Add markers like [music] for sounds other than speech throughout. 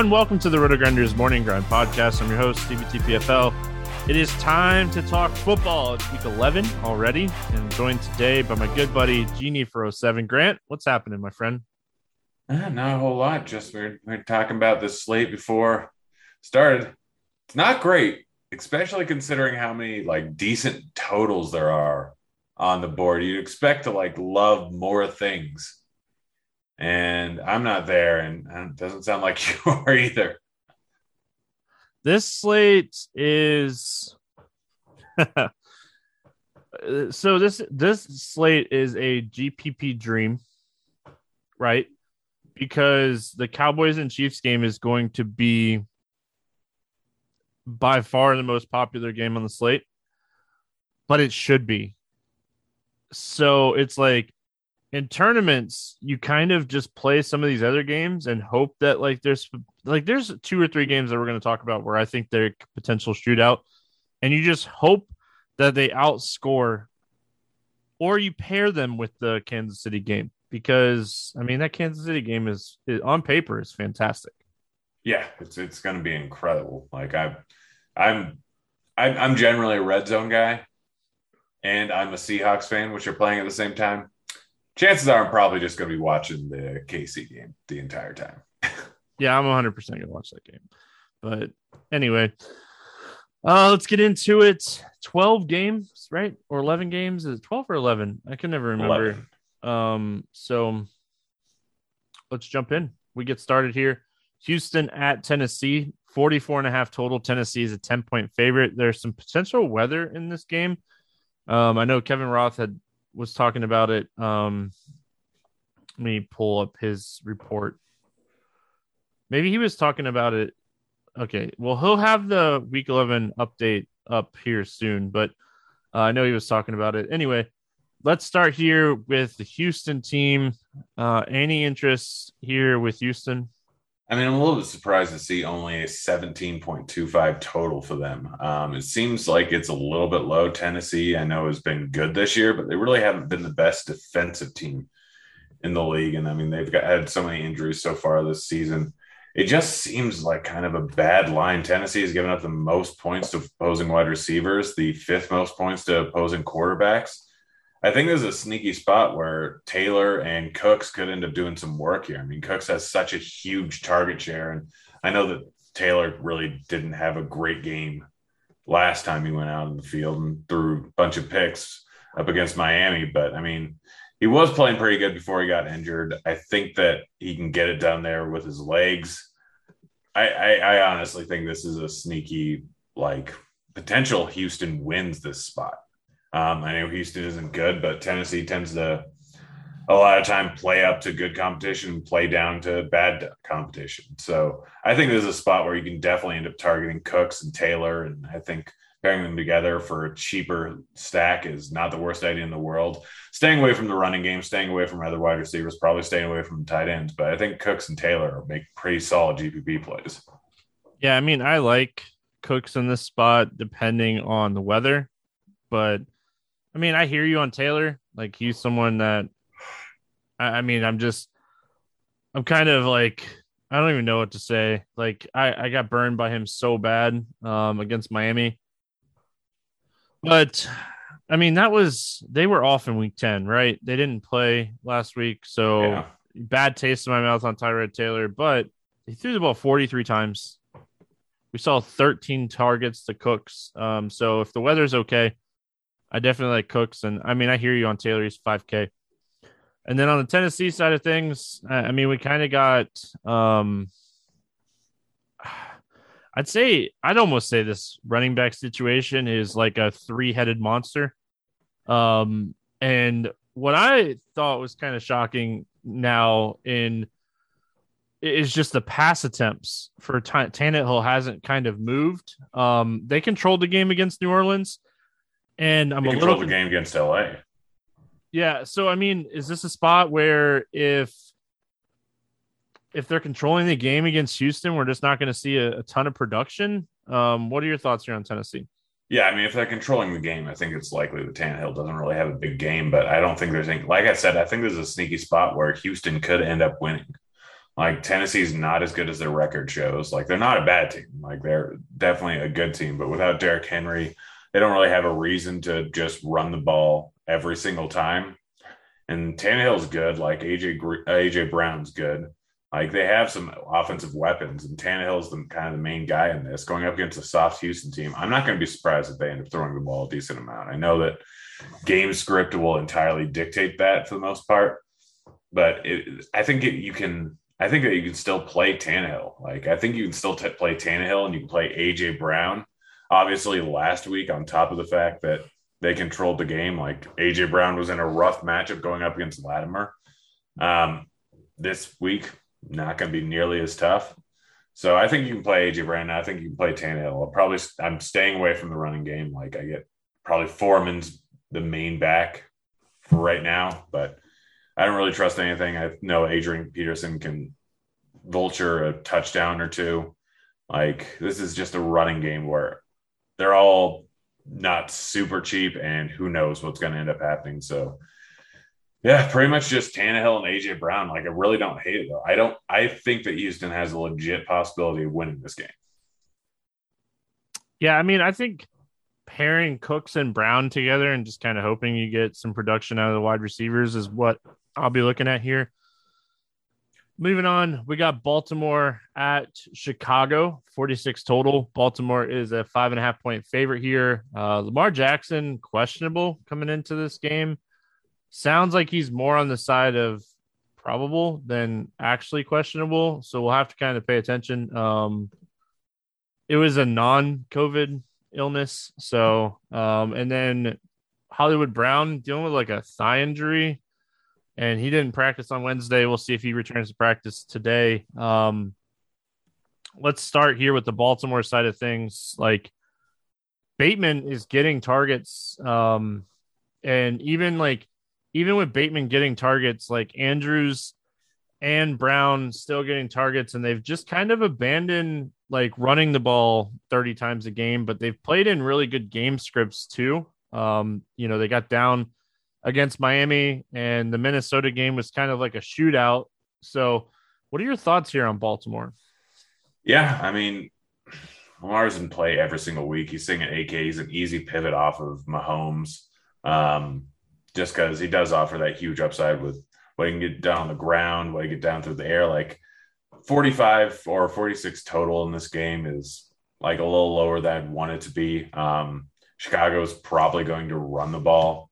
everyone, welcome to the RotoGrinders Morning Grind Podcast. I'm your host, Stevie TPFL. It is time to talk football. It's week 11 already, and I'm joined today by my good buddy, Genie for 07. Grant, what's happening, my friend? Uh, not a whole lot. Just we're, we're talking about this slate before started. It's not great, especially considering how many like decent totals there are on the board. You'd expect to like love more things and I'm not there, and it doesn't sound like [laughs] you are either. This slate is [laughs] so this this slate is a GPP dream, right? Because the Cowboys and Chiefs game is going to be by far the most popular game on the slate, but it should be. So it's like in tournaments you kind of just play some of these other games and hope that like there's like there's two or three games that we're going to talk about where I think they're potential shootout and you just hope that they outscore or you pair them with the Kansas City game because I mean that Kansas City game is, is on paper is fantastic. Yeah, it's it's going to be incredible. Like I I'm I'm I'm generally a red zone guy and I'm a Seahawks fan which are playing at the same time chances are I'm probably just going to be watching the KC game the entire time. [laughs] yeah, I'm 100% going to watch that game. But anyway, uh, let's get into it. 12 games, right? Or 11 games? Is it 12 or 11? I can never remember. 11. Um, so let's jump in. We get started here. Houston at Tennessee, 44 and a half total. Tennessee is a 10 point favorite. There's some potential weather in this game. Um, I know Kevin Roth had was talking about it. Um, let me pull up his report. Maybe he was talking about it. Okay, well, he'll have the week 11 update up here soon, but uh, I know he was talking about it. Anyway, let's start here with the Houston team. Uh, any interest here with Houston? I mean, I'm a little bit surprised to see only a 17.25 total for them. Um, it seems like it's a little bit low. Tennessee, I know, has been good this year, but they really haven't been the best defensive team in the league. And I mean, they've got, had so many injuries so far this season. It just seems like kind of a bad line. Tennessee has given up the most points to opposing wide receivers, the fifth most points to opposing quarterbacks. I think there's a sneaky spot where Taylor and Cooks could end up doing some work here. I mean, Cooks has such a huge target share, and I know that Taylor really didn't have a great game last time he went out in the field and threw a bunch of picks up against Miami. But I mean, he was playing pretty good before he got injured. I think that he can get it done there with his legs. I, I, I honestly think this is a sneaky like potential Houston wins this spot. Um, I know Houston isn't good, but Tennessee tends to a lot of time play up to good competition, play down to bad competition. So I think there's a spot where you can definitely end up targeting Cooks and Taylor, and I think pairing them together for a cheaper stack is not the worst idea in the world. Staying away from the running game, staying away from other wide receivers, probably staying away from tight ends, but I think Cooks and Taylor make pretty solid GPP plays. Yeah, I mean, I like Cooks in this spot depending on the weather, but I mean, I hear you on Taylor. Like he's someone that I, I mean, I'm just I'm kind of like I don't even know what to say. Like I, I got burned by him so bad um against Miami. But I mean, that was they were off in week 10, right? They didn't play last week, so yeah. bad taste in my mouth on Tyrod Taylor, but he threw the ball 43 times. We saw 13 targets to Cooks. Um, so if the weather's okay, I definitely like Cooks, and I mean, I hear you on Taylor. He's five K, and then on the Tennessee side of things, I mean, we kind of got. um [sighs] I'd say I'd almost say this running back situation is like a three-headed monster. Um, and what I thought was kind of shocking now in is just the pass attempts for T- Tannehill hasn't kind of moved. Um, they controlled the game against New Orleans and I'm a little the game against LA. Yeah, so I mean, is this a spot where if if they're controlling the game against Houston, we're just not going to see a, a, ton of production? Um, what are your thoughts here on Tennessee? Yeah, I mean, if they're controlling the game, I think it's likely that Tannehill doesn't really have a big game, but I don't think there's any. Like I said, I think there's a sneaky spot where Houston could end up winning Like Tennessee's not as good as their record shows. Like they're not a bad team. Like they're definitely a good team, but without Derrick Henry, they don't really have a reason to just run the ball every single time. And Tannehill's good. Like AJ uh, AJ Brown's good. Like they have some offensive weapons, and Tannehill's the kind of the main guy in this. Going up against a soft Houston team, I'm not going to be surprised if they end up throwing the ball a decent amount. I know that game script will entirely dictate that for the most part, but it, I think it, you can. I think that you can still play Tannehill. Like I think you can still t- play Tannehill, and you can play AJ Brown. Obviously, last week, on top of the fact that they controlled the game, like AJ Brown was in a rough matchup going up against Lattimore. Um, this week, not going to be nearly as tough. So I think you can play AJ Brown. I think you can play Tannehill. I'll probably I'm staying away from the running game. Like I get probably Foreman's the main back for right now, but I don't really trust anything. I know Adrian Peterson can vulture a touchdown or two. Like this is just a running game where they're all not super cheap, and who knows what's going to end up happening. So yeah, pretty much just Tannehill and AJ Brown. Like, I really don't hate it though. I don't. I think that Houston has a legit possibility of winning this game. Yeah, I mean, I think pairing Cooks and Brown together and just kind of hoping you get some production out of the wide receivers is what I'll be looking at here. Moving on, we got Baltimore at Chicago, 46 total. Baltimore is a five and a half point favorite here. Uh, Lamar Jackson, questionable coming into this game sounds like he's more on the side of probable than actually questionable. So we'll have to kind of pay attention. Um, it was a non-COVID illness. So, um, and then Hollywood Brown dealing with like a thigh injury, and he didn't practice on Wednesday. We'll see if he returns to practice today. Um, let's start here with the Baltimore side of things. Like Bateman is getting targets, um, and even like even with Bateman getting targets, like Andrews and Brown still getting targets, and they've just kind of abandoned like running the ball 30 times a game, but they've played in really good game scripts too. Um, you know, they got down against Miami, and the Minnesota game was kind of like a shootout. So, what are your thoughts here on Baltimore? Yeah, I mean, Lamar's in play every single week. He's singing AK. He's an easy pivot off of Mahomes. Um, just because he does offer that huge upside with what he can get down on the ground, what he get down through the air. Like 45 or 46 total in this game is like a little lower than I'd want it to be. Um, Chicago's probably going to run the ball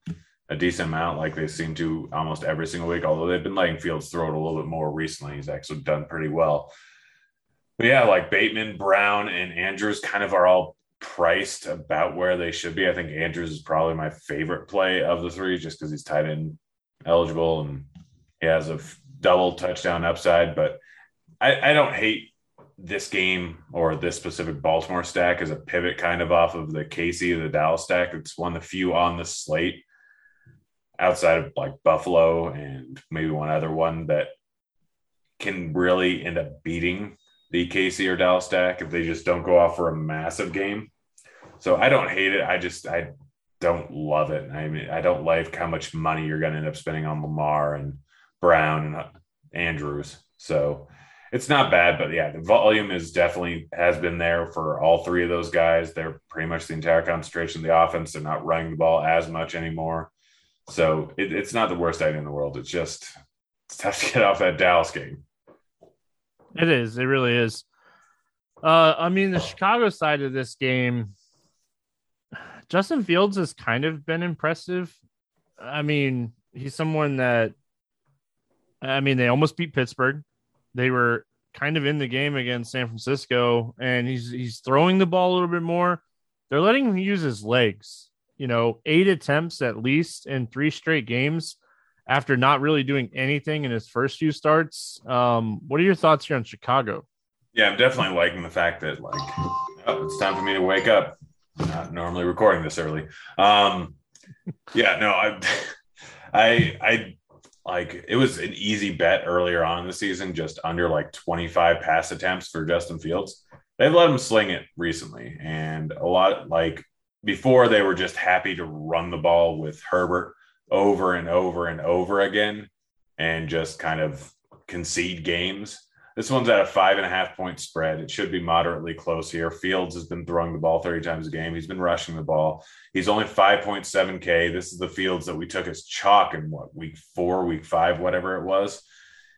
a decent amount, like they seem to almost every single week, although they've been letting Fields throw it a little bit more recently. He's actually done pretty well. But yeah, like Bateman, Brown, and Andrews kind of are all priced about where they should be. I think Andrews is probably my favorite play of the three just because he's tight end eligible and he has a double touchdown upside. But I, I don't hate this game or this specific Baltimore stack as a pivot kind of off of the Casey, the Dallas stack. It's one of the few on the slate outside of like Buffalo and maybe one other one that can really end up beating the KC or Dallas stack if they just don't go off for a massive game. So I don't hate it. I just I don't love it. I mean, I don't like how much money you're going to end up spending on Lamar and Brown and uh, Andrews. So it's not bad, but yeah, the volume is definitely has been there for all three of those guys. They're pretty much the entire concentration of the offense. They're not running the ball as much anymore. So it, it's not the worst idea in the world. It's just it's tough to get [laughs] off that Dallas game. It is. It really is. Uh, I mean, the Chicago side of this game, Justin Fields has kind of been impressive. I mean, he's someone that, I mean, they almost beat Pittsburgh. They were kind of in the game against San Francisco, and he's he's throwing the ball a little bit more. They're letting him use his legs. You know, eight attempts at least in three straight games after not really doing anything in his first few starts. Um, what are your thoughts here on Chicago? Yeah, I'm definitely liking the fact that like oh, it's time for me to wake up. I'm not normally recording this early. Um, yeah, no, I, [laughs] I, I like it was an easy bet earlier on in the season, just under like 25 pass attempts for Justin Fields. They've let him sling it recently, and a lot like before they were just happy to run the ball with Herbert over and over and over again and just kind of concede games. This one's at a five and a half point spread. It should be moderately close here. Fields has been throwing the ball 30 times a game. He's been rushing the ball. He's only 5.7K. This is the Fields that we took as chalk in what, week four, week five, whatever it was.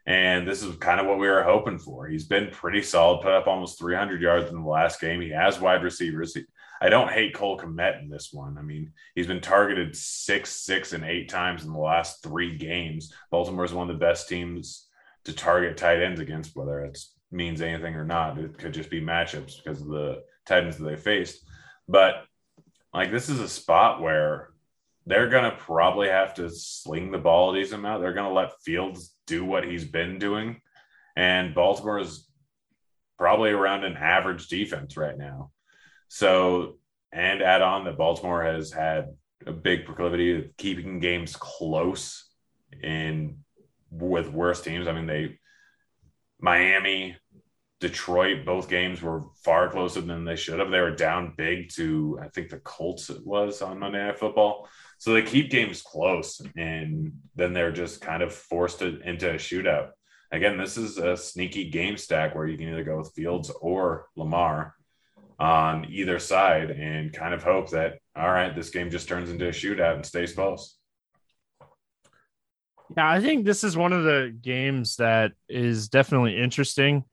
And this is kind of what we were hoping for. He's been pretty solid, put up almost 300 yards in the last game. He has wide receivers. I don't hate Cole Kmet in this one. I mean, he's been targeted six, six, and eight times in the last three games. Baltimore is one of the best teams to target tight ends against, whether it means anything or not. It could just be matchups because of the tight ends that they faced. But like this is a spot where they're gonna probably have to sling the ball a decent amount. They're gonna let Fields do what he's been doing. And Baltimore is probably around an average defense right now. So, and add on that Baltimore has had a big proclivity of keeping games close in with worse teams. I mean, they Miami, Detroit, both games were far closer than they should have. They were down big to I think the Colts it was on Monday Night Football. So they keep games close, and then they're just kind of forced to, into a shootout. Again, this is a sneaky game stack where you can either go with Fields or Lamar on either side, and kind of hope that all right, this game just turns into a shootout and stays close. Yeah, I think this is one of the games that is definitely interesting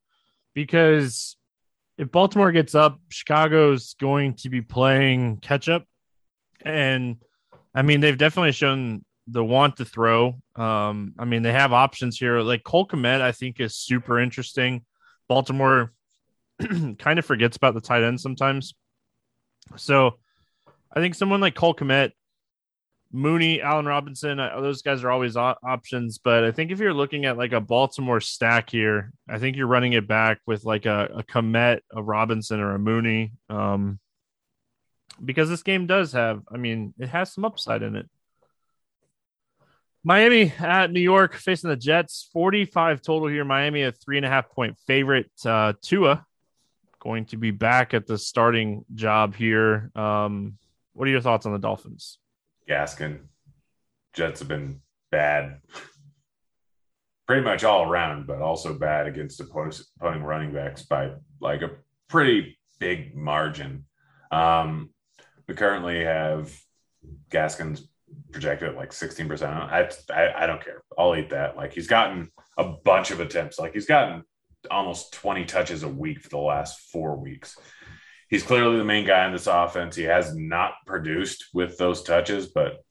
because if Baltimore gets up, Chicago's going to be playing catch up. And I mean, they've definitely shown the want to throw. Um, I mean, they have options here. Like Cole Kmet, I think is super interesting. Baltimore [clears throat] kind of forgets about the tight end sometimes. So I think someone like Cole Kmet Mooney, Allen Robinson, uh, those guys are always o- options. But I think if you're looking at like a Baltimore stack here, I think you're running it back with like a, a Kmet, a Robinson, or a Mooney. Um, because this game does have, I mean, it has some upside in it. Miami at New York facing the Jets, 45 total here. Miami, a three and a half point favorite. Uh, Tua going to be back at the starting job here. Um, what are your thoughts on the Dolphins? Gaskin. Jets have been bad pretty much all around, but also bad against opposing running backs by like a pretty big margin. Um, we currently have Gaskins projected at like 16%. I, I, I don't care. I'll eat that. Like he's gotten a bunch of attempts. Like he's gotten almost 20 touches a week for the last four weeks he's clearly the main guy in this offense. He has not produced with those touches, but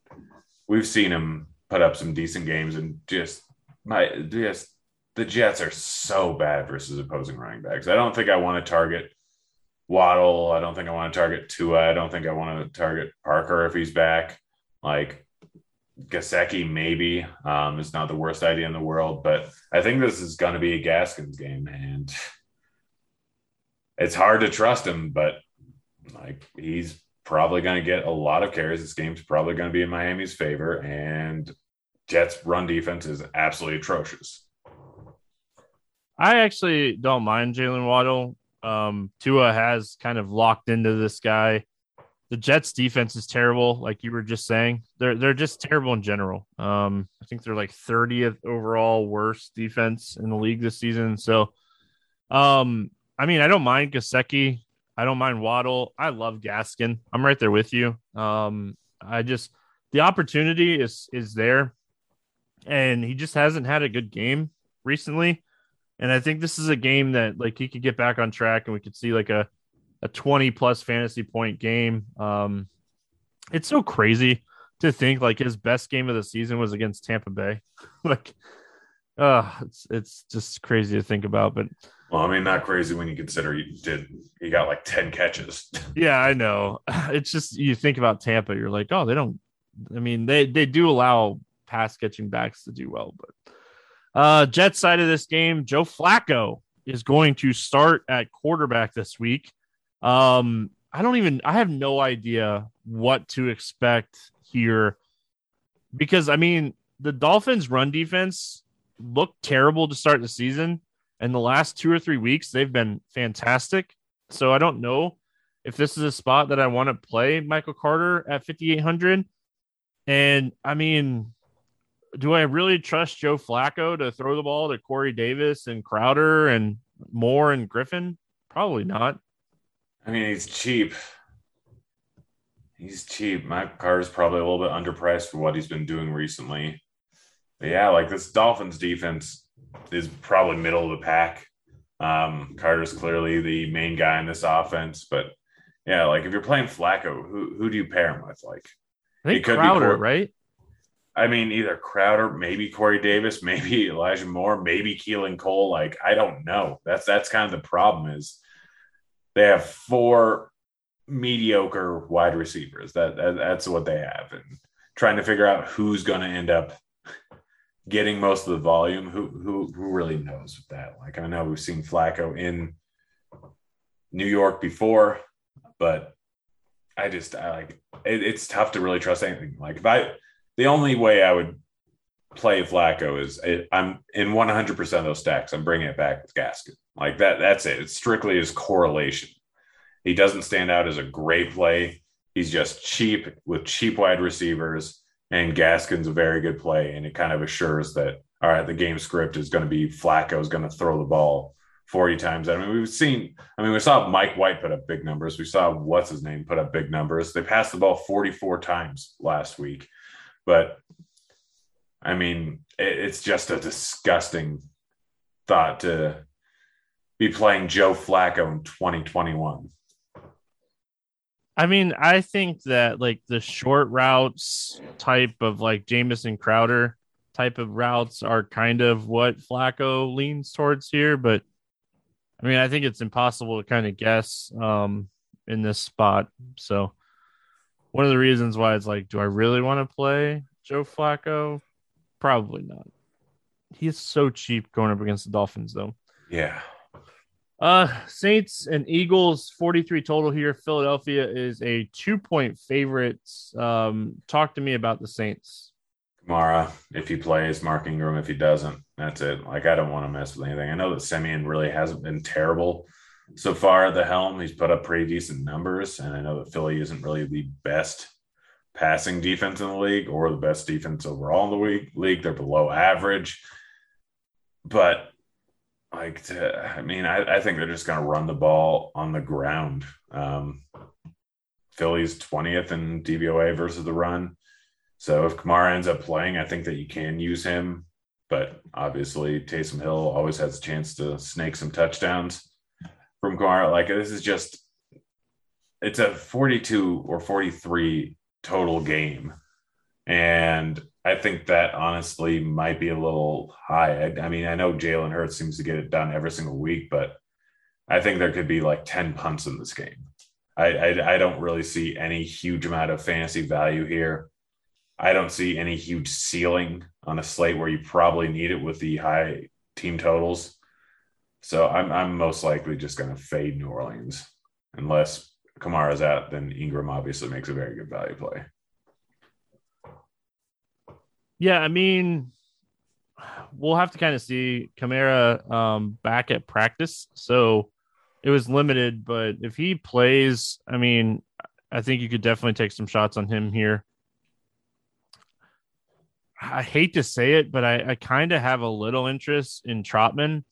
we've seen him put up some decent games and just my just the Jets are so bad versus opposing running backs. I don't think I want to target Waddle. I don't think I want to target Tua. I don't think I want to target Parker if he's back. Like Gesicki, maybe. Um, it's not the worst idea in the world, but I think this is going to be a Gaskins game. And it's hard to trust him, but like he's probably going to get a lot of carries. This game's probably going to be in Miami's favor, and Jets' run defense is absolutely atrocious. I actually don't mind Jalen Waddle. Um, Tua has kind of locked into this guy. The Jets' defense is terrible, like you were just saying. They're they're just terrible in general. Um, I think they're like 30th overall worst defense in the league this season. So, um, I mean, I don't mind Gesicki. I don't mind Waddle. I love Gaskin. I'm right there with you. Um, I just the opportunity is is there, and he just hasn't had a good game recently. And I think this is a game that like he could get back on track, and we could see like a a 20 plus fantasy point game. Um, it's so crazy to think like his best game of the season was against Tampa Bay. [laughs] like, uh, it's it's just crazy to think about, but well, I mean, not crazy when you consider he did he got like 10 catches. [laughs] Yeah, I know. [laughs] It's just you think about Tampa, you're like, oh, they don't I mean, they they do allow pass catching backs to do well, but uh Jets side of this game, Joe Flacco is going to start at quarterback this week. Um, I don't even I have no idea what to expect here because I mean the Dolphins run defense looked terrible to start the season and the last two or three weeks, they've been fantastic. So I don't know if this is a spot that I want to play Michael Carter at 5,800. And I mean, do I really trust Joe Flacco to throw the ball to Corey Davis and Crowder and Moore and Griffin? Probably not. I mean, he's cheap. He's cheap. My car is probably a little bit underpriced for what he's been doing recently. But yeah, like this Dolphins defense is probably middle of the pack. Um, Carter's clearly the main guy in this offense, but yeah, like if you're playing Flacco, who who do you pair him with? Like, I think Crowder, Cor- right? I mean, either Crowder, maybe Corey Davis, [laughs] maybe Elijah Moore, maybe Keelan Cole. Like, I don't know. That's that's kind of the problem is they have four mediocre wide receivers. That, that that's what they have, and trying to figure out who's going to end up getting most of the volume. Who who who really knows with that? Like, I know we've seen Flacco in New York before, but I just I like it, it's tough to really trust anything. Like, if I the only way I would play Flacco is I'm in 100% of those stacks. I'm bringing it back with Gaskin. Like that. That's it. It's strictly his correlation. He doesn't stand out as a great play. He's just cheap with cheap wide receivers, and Gaskin's a very good play, and it kind of assures that all right, the game script is going to be Flacco is going to throw the ball 40 times. I mean, we've seen, I mean, we saw Mike White put up big numbers. We saw what's his name put up big numbers. They passed the ball 44 times last week. But I mean, it, it's just a disgusting thought to be playing Joe Flacco in 2021. I mean, I think that like the short routes type of like Jamison Crowder type of routes are kind of what Flacco leans towards here. But I mean, I think it's impossible to kind of guess um, in this spot. So one of the reasons why it's like, do I really want to play Joe Flacco? Probably not. He is so cheap going up against the Dolphins, though. Yeah. Uh, Saints and Eagles, 43 total here. Philadelphia is a two point favorite. Um, talk to me about the Saints. Kamara, if he plays, Mark Ingram, if he doesn't, that's it. Like, I don't want to mess with anything. I know that Siemian really hasn't been terrible so far at the helm. He's put up pretty decent numbers. And I know that Philly isn't really the best passing defense in the league or the best defense overall in the league. They're below average. But like to, I mean, I, I, think they're just going to run the ball on the ground. Um, Philly's 20th in DVOA versus the run. So if Kamara ends up playing, I think that you can use him. But obviously, Taysom Hill always has a chance to snake some touchdowns from Kamara. Like this is just, it's a 42 or 43 total game. And I think that honestly might be a little high. I, I mean, I know Jalen Hurts seems to get it done every single week, but I think there could be like 10 punts in this game. I, I, I don't really see any huge amount of fantasy value here. I don't see any huge ceiling on a slate where you probably need it with the high team totals. So I'm I'm most likely just going to fade New Orleans unless Kamara's out. Then Ingram obviously makes a very good value play. Yeah, I mean, we'll have to kind of see Kamara um, back at practice. So it was limited, but if he plays, I mean, I think you could definitely take some shots on him here. I hate to say it, but I, I kind of have a little interest in Trautman.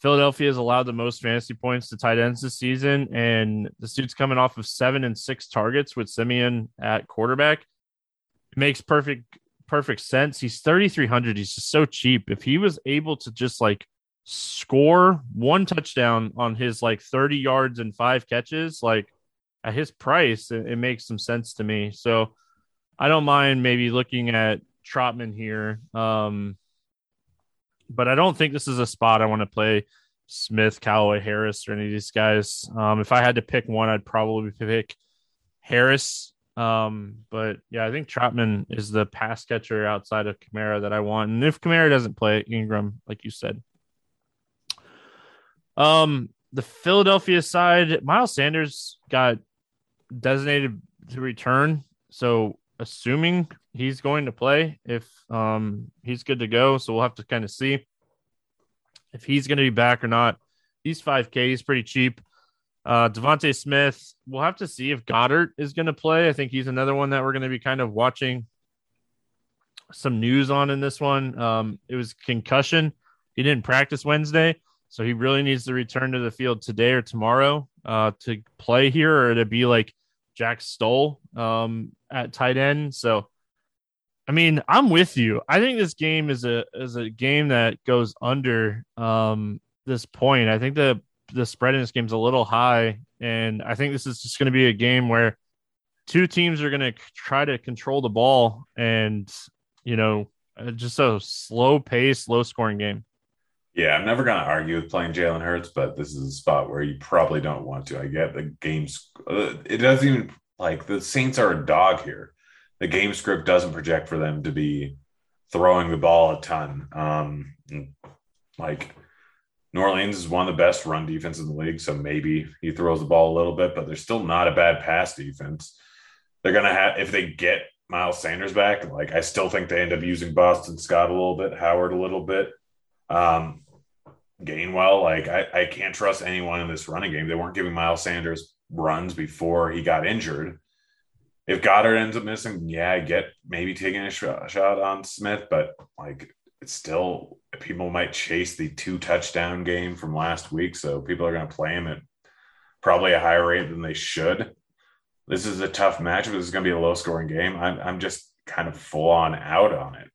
Philadelphia has allowed the most fantasy points to tight ends this season, and the dude's coming off of seven and six targets with Siemian at quarterback. It makes perfect perfect sense. He's 3,300. He's just so cheap. If he was able to just like score one touchdown on his like 30 yards and five catches, like at his price, it, it makes some sense to me. So I don't mind maybe looking at Trautman here. Um, but I don't think this is a spot I want to play Smith, Callaway, Harris, or any of these guys. Um, if I had to pick one, I'd probably pick Harris um, but yeah, I think Trautman is the pass catcher outside of Kamara that I want. And if Kamara doesn't play Ingram, like you said, um, the Philadelphia side, Miles Sanders got designated to return. So assuming he's going to play, if um he's good to go, so we'll have to kind of see if he's going to be back or not. He's 5K, he's pretty cheap. Uh, DeVonta Smith, we'll have to see if Goedert is going to play. I think he's another one that we're going to be kind of watching some news on in this one. Um, it was concussion. He didn't practice Wednesday, so he really needs to return to the field today or tomorrow uh, to play here or to be like Jack Stoll um, at tight end. So, I mean, I'm with you. I think this game is a is a game that goes under um, this point. I think the the spread in this game is a little high, and I think this is just going to be a game where two teams are going to try to control the ball, and you know, uh, just a slow pace, low scoring game. Yeah, I'm never going to argue with playing Jalen Hurts, but this is a spot where you probably don't want to. I get the game's, uh, it doesn't even like the Saints are a dog here. The game script doesn't project for them to be throwing the ball a ton. Um, like New Orleans is one of the best run defenses in the league, so maybe he throws the ball a little bit, but they're still not a bad pass defense. They're gonna have if they get Miles Sanders back, like I still think they end up using Boston Scott a little bit, Howard a little bit. Um, Gainwell, like I, I can't trust anyone in this running game. They weren't giving Miles Sanders runs before he got injured. If Goedert ends up missing, yeah, I get maybe taking a shot on Smith, but like it's still people might chase the two touchdown game from last week, so people are going to play him at probably a higher rate than they should. This is a tough matchup. This is going to be a low scoring game. I'm I'm just kind of full on out on it.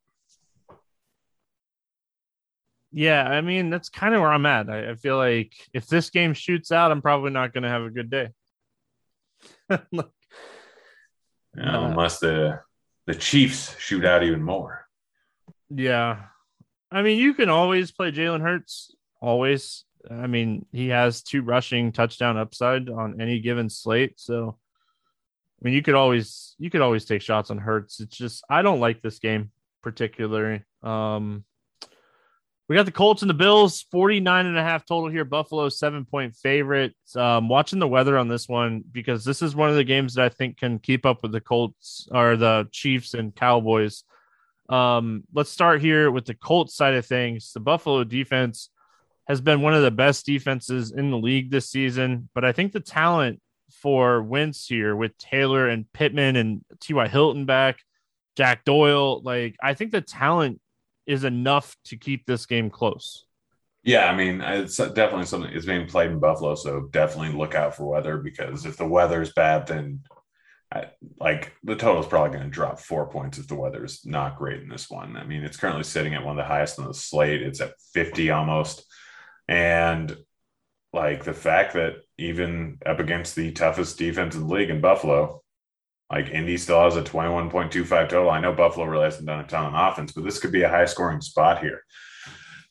Yeah, I mean that's kind of where I'm at. I, I feel like if this game shoots out, I'm probably not going to have a good day. [laughs] like, you know, uh, unless the the Chiefs shoot out even more. Yeah, I mean, you can always play Jalen Hurts. Always. I mean, he has two rushing touchdown upside on any given slate. So, I mean, you could always you could always take shots on Hurts. It's just I don't like this game particularly. Um, we got the Colts and the Bills, 49 and a half total here. Buffalo, seven point favorite. Um, watching the weather on this one because this is one of the games that I think can keep up with the Colts or the Chiefs and Cowboys. Um, let's start here with the Colts side of things. The Buffalo defense has been one of the best defenses in the league this season, but I think the talent for Wentz here with Taylor and Pittman and T.Y. Hilton back, Jack Doyle, like I think the talent is enough to keep this game close. Yeah, I mean, it's definitely something. It's being played in Buffalo, so definitely look out for weather because if the weather is bad, then I, like the total is probably going to drop four points if the weather is not great in this one. I mean, it's currently sitting at one of the highest on the slate. It's at 50 almost. And like the fact that even up against the toughest defense in the league in Buffalo, like Indy still has a 21.25 total. I know Buffalo really hasn't done a ton on offense, but this could be a high scoring spot here.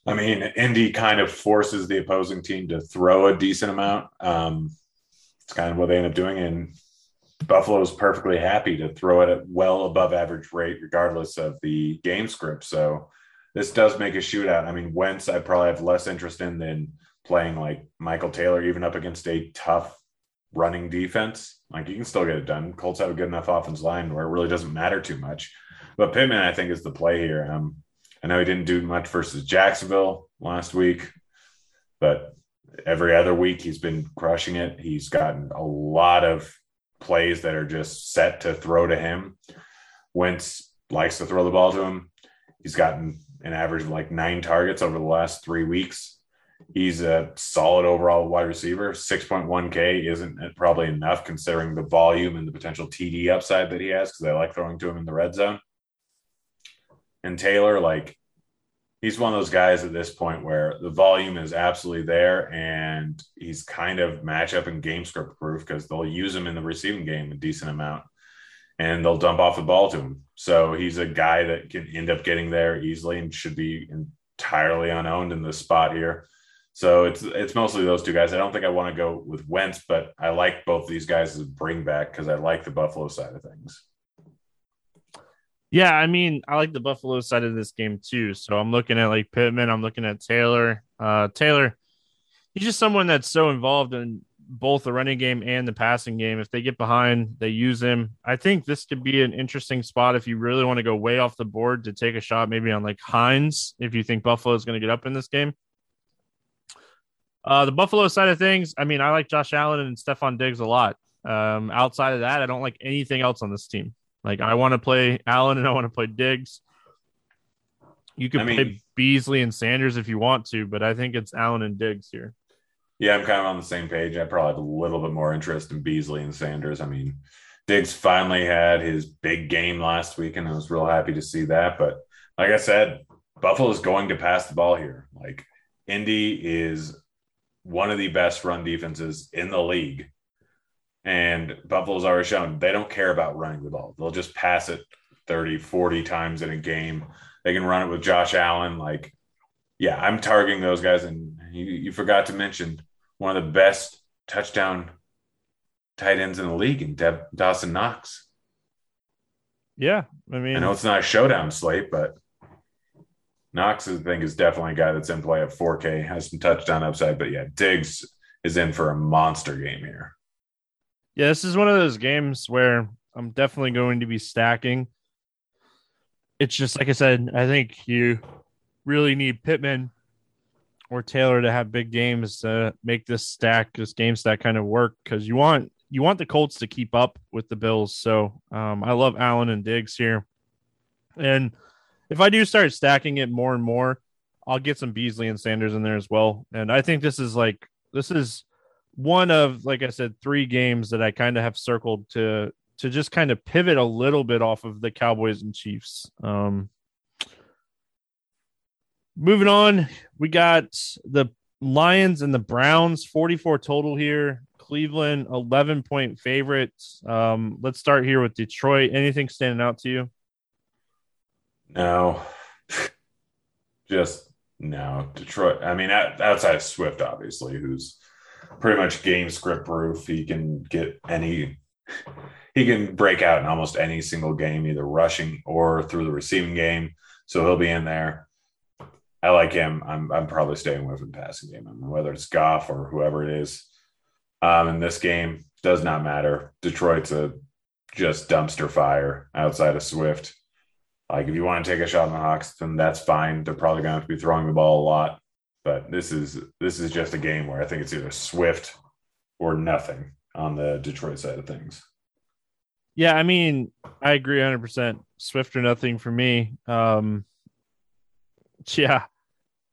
I mean, Indy kind of forces the opposing team to throw a decent amount. Um, it's kind of what they end up doing. And Buffalo is perfectly happy to throw it at well above average rate, regardless of the game script. So this does make a shootout. I mean, Wentz, I probably have less interest in than playing like Michael Taylor, even up against a tough running defense. Like you can still get it done. Colts have a good enough offense line where it really doesn't matter too much. But Pittman, I think, is the play here. Um, I know he didn't do much versus Jacksonville last week, but every other week he's been crushing it. He's gotten a lot of plays that are just set to throw to him. Wentz likes to throw the ball to him. He's gotten an average of like nine targets over the last three weeks. He's a solid overall wide receiver. 6.1K isn't probably enough considering the volume and the potential TD upside that he has because I like throwing to him in the red zone. And Taylor, like, he's one of those guys at this point where the volume is absolutely there and he's kind of matchup and game script proof because they'll use him in the receiving game a decent amount and they'll dump off the ball to him. So he's a guy that can end up getting there easily and should be entirely unowned in this spot here. So it's it's mostly those two guys. I don't think I want to go with Wentz, but I like both these guys as bring back because I like the Buffalo side of things. Yeah, I mean, I like the Buffalo side of this game too. So I'm looking at like Pittman, I'm looking at Taylor. Uh, Taylor, he's just someone that's so involved in both the running game and the passing game. If they get behind, they use him. I think this could be an interesting spot if you really want to go way off the board to take a shot, maybe on like Hines, if you think Buffalo is going to get up in this game. Uh, the Buffalo side of things, I mean, I like Josh Allen and Stefon Diggs a lot. Um, outside of that, I don't like anything else on this team. Like I want to play Allen and I want to play Diggs. You can I play Beasley and Sanders if you want to, but I think it's Allen and Diggs here. Yeah, I'm kind of on the same page. I probably have a little bit more interest in Beasley and Sanders. I mean, Diggs finally had his big game last week, and I was real happy to see that. But like I said, Buffalo's going to pass the ball here. Like Indy is one of the best run defenses in the league. And Buffalo's already shown they don't care about running the ball. They'll just pass it 30, 40 times in a game. They can run it with Josh Allen. Like, yeah, I'm targeting those guys. And you, you forgot to mention one of the best touchdown tight ends in the league in Dev- Dawson Knox. Yeah, I mean, I know it's not a showdown slate, but Knox, I think, is definitely a guy that's in play at 4K, has some touchdown upside. But yeah, Diggs is in for a monster game here. Yeah, this is one of those games where I'm definitely going to be stacking. It's just like I said, I think you really need Pittman or Taylor to have big games to make this stack, this game stack kind of work because you want you want the Colts to keep up with the Bills. So um, I love Allen and Diggs here, and if I do start stacking it more and more, I'll get some Beasley and Sanders in there as well. And I think this is like this is one of like I said, three games that I kind of have circled to to just kind of pivot a little bit off of the Cowboys and Chiefs. Um, moving on, we got the Lions and the Browns, 44 total here. Cleveland, 11 point favorites. Um, let's start here with Detroit. Anything standing out to you? No, [laughs] just no. Detroit. I mean, outside Swift, obviously, who's pretty much game script proof. He can get any. He can break out in almost any single game, either rushing or through the receiving game. So he'll be in there. I like him. I'm I'm probably staying with him passing game. I mean, whether it's Goff or whoever it is. Um, in this game, does not matter. Detroit's a just dumpster fire outside of Swift. Like if you want to take a shot on the Hawks, then that's fine. They're probably going to have to be throwing the ball a lot, but this is this is just a game where I think it's either Swift or nothing on the Detroit side of things. Yeah, I mean, I agree 100%. Swift or nothing for me. Um, [laughs] yeah.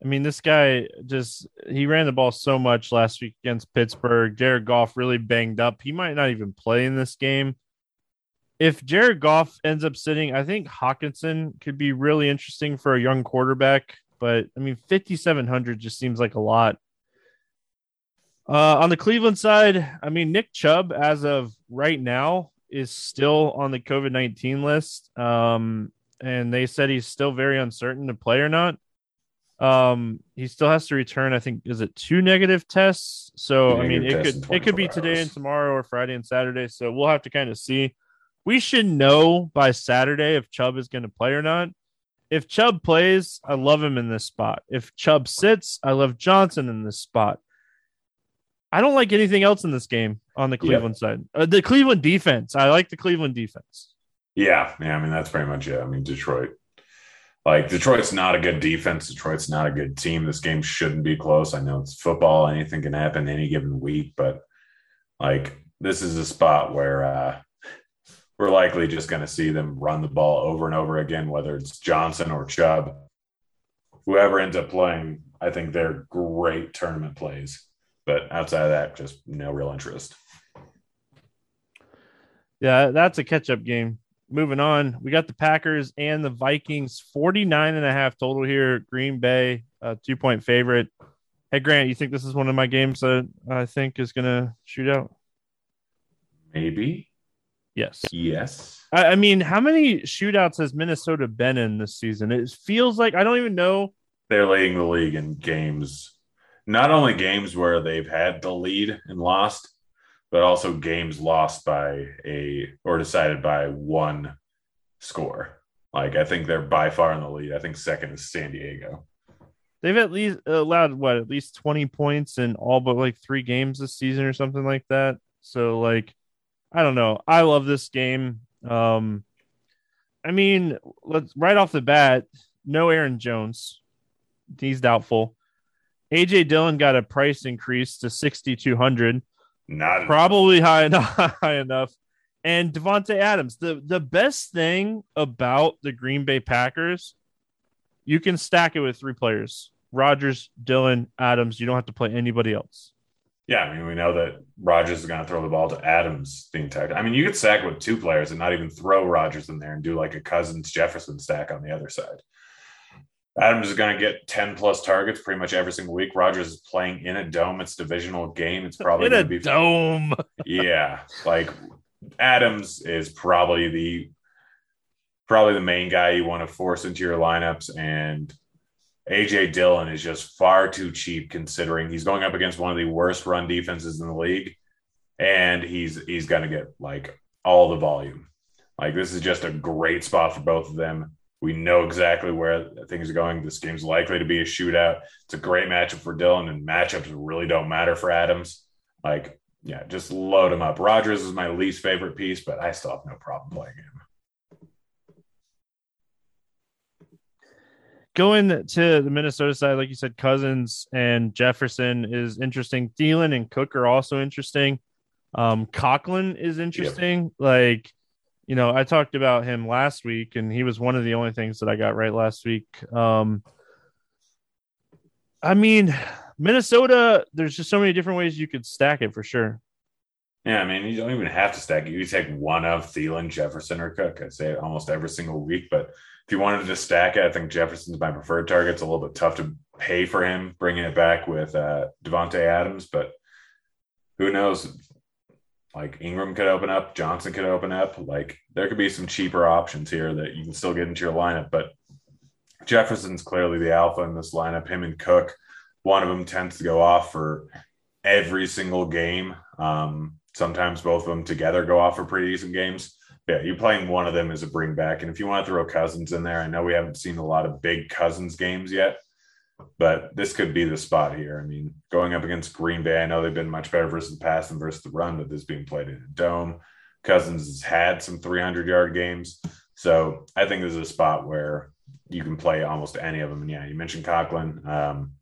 I mean, this guy just he ran the ball so much last week against Pittsburgh. Jared Goff really banged up. He might not even play in this game. If Jared Goff ends up sitting, I think Hockenson could be really interesting for a young quarterback. But I mean, 5,700 just seems like a lot. Uh, on the Cleveland side, I mean, Nick Chubb, as of right now, is still on the COVID 19 list. Um, and they said he's still very uncertain to play or not. Um, he still has to return, I think, is it two negative tests? So, I mean, it could it could be 24 today and tomorrow or Friday and Saturday. So we'll have to kind of see. We should know by Saturday if Chubb is going to play or not. If Chubb plays, I love him in this spot. If Chubb sits, I love Johnson in this spot. I don't like anything else in this game on the. Cleveland side. Uh, the Cleveland defense. I like the Cleveland defense. Yeah, yeah. I mean, that's pretty much it. I mean, Detroit, like Detroit's not a good defense. Detroit's not a good team. This game shouldn't be close. I know it's football. Anything can happen any given week, but like this is a spot where uh, we're likely just going to see them run the ball over and over again, whether it's Johnson or Chubb. Whoever ends up playing, I think they're great tournament plays. But outside of that, just no real interest. Yeah, that's a catch up game. Moving on, we got the Packers and the Vikings 49 and a half total here. Green Bay, uh, two point favorite. Hey, Grant, you think this is one of my games that I think is going to shoot out? Maybe. Yes. Yes. I, I mean, how many shootouts has Minnesota been in this season? It feels like I don't even know. they're leading the league in games, not only games where they've had the lead and lost, but also games lost by a or decided by one score. Like I think they're by far in the lead. I think second is San Diego. They've at least allowed what at least 20 points in all but like three games this season or something like that. So like I don't know. I love this game. Um I mean, let's right off the bat, no Aaron Jones. He's doubtful. AJ Dillon got a price increase to 6200, Not probably high enough, [laughs] high enough. And Davante Adams, the the best thing about the Green Bay Packers You can stack it with three players: Rodgers, Dillon, Adams. You don't have to play anybody else. Yeah, I mean, we know that Rodgers is going to throw the ball to Adams the entire. I mean, you could stack with two players and not even throw Rodgers in there and do like a Cousins Jefferson stack on the other side. Adams is going to get 10 plus targets pretty much every single week. Rodgers is playing in a dome. It's divisional game. It's probably in going a to be dome. yeah, like Adams is probably the probably the main guy you want to force into your lineups and AJ Dillon is just far too cheap considering he's going up against one of the worst run defenses in the league and he's he's going to get like all the volume. Like this is just a great spot for both of them. We know exactly where things are going. This game's likely to be a shootout. It's a great matchup for Dillon, and matchups really don't matter for Adams. Like, yeah, just load him up. Rodgers is my least favorite piece, but I still have no problem playing him. Going to the Minnesota side, like you said, Cousins and Jefferson is interesting. Thielen and Cook are also interesting. Um, Conklin is interesting. Yep. Like, you know, I talked about him last week, and he was one of the only things that I got right last week. Um, I mean, Minnesota, there's just so many different ways you could stack it for sure. Yeah, I mean, you don't even have to stack it. You take one of Thielen, Jefferson, or Cook. I say it almost every single week, but if you wanted to stack it, I think Jefferson's my preferred target. It's a little bit tough to pay for him, bringing it back with uh, Davante Adams, but who knows? Like Ingram could open up, Johnson could open up. Like there could be some cheaper options here that you can still get into your lineup. But Jefferson's clearly the alpha in this lineup. Him and Cook, one of them tends to go off for every single game. Um, sometimes both of them together go off for pretty decent games yeah, you're playing one of them as a bring back. And if you want to throw Cousins in there, I know we haven't seen a lot of big Cousins games yet, but this could be the spot here. I mean, going up against Green Bay, I know they've been much better versus the pass than versus the run, but this being played in a dome. Cousins has had some 300 yard games. So I think this is a spot where you can play almost any of them. And yeah, you mentioned Conklin. Um,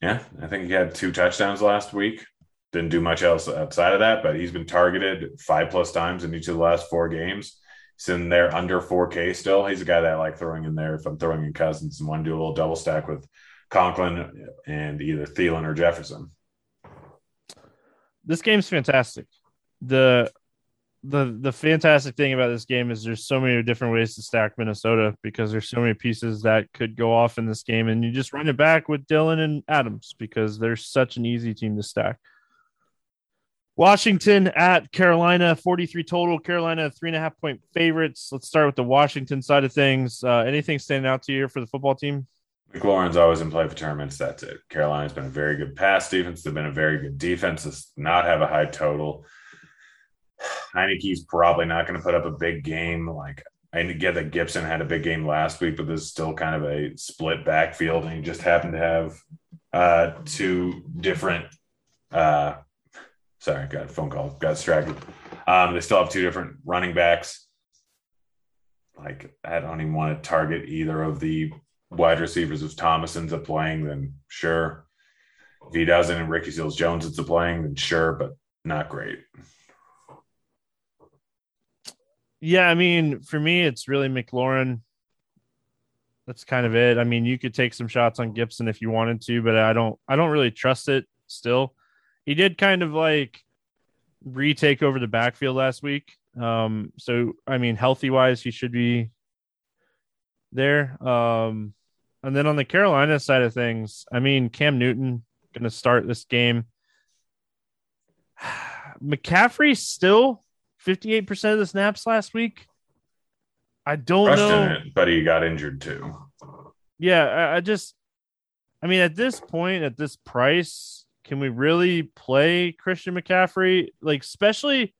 yeah, I think he had two touchdowns last week didn't do much else outside of that, but he's been targeted five plus times in each of the last four games. He's in there under 4K still. He's a guy that I like throwing in there if I'm throwing in Cousins and want to do a little double stack with Conklin and either Thielen or Jefferson. This game's fantastic. The the the fantastic thing about this game is there's so many different ways to stack Minnesota because there's so many pieces that could go off in this game, and you just run it back with Dillon and Adams because they're such an easy team to stack. Washington at Carolina, 43 total. Carolina, three and a half point favorites. Let's start with the Washington side of things. Uh, anything standing out to you for the football team? McLaurin's always in play for tournaments. That's it. Carolina's been a very good pass defense. They've been a very good defense. Does not have a high total. [sighs] Heinicke's probably not going to put up a big game. Like I get that Gibson had a big game last week, but this is still kind of a split backfield, and he just happened to have uh, two different uh, Sorry, got a phone call, got distracted. Um, they still have two different running backs. Like, I don't even want to target either of the wide receivers. If Thomas ends up playing, then sure. If he doesn't and Ricky Seals Jones ends up playing, then sure, but not great. Yeah, I mean, for me, it's really McLaurin. That's kind of it. I mean, you could take some shots on Gibson if you wanted to, but I don't. I don't really trust it still he did kind of like retake over the backfield last week. Um, so I mean, healthy wise, he should be there. Um, and then on the Carolina side of things, I mean, Cam Newton going to start this game. [sighs] McCaffrey still 58% of the snaps last week. I don't know. But he got injured too. Yeah, I, I just, I mean, at this point, at this price, can we really play Christian McCaffrey? Like, especially,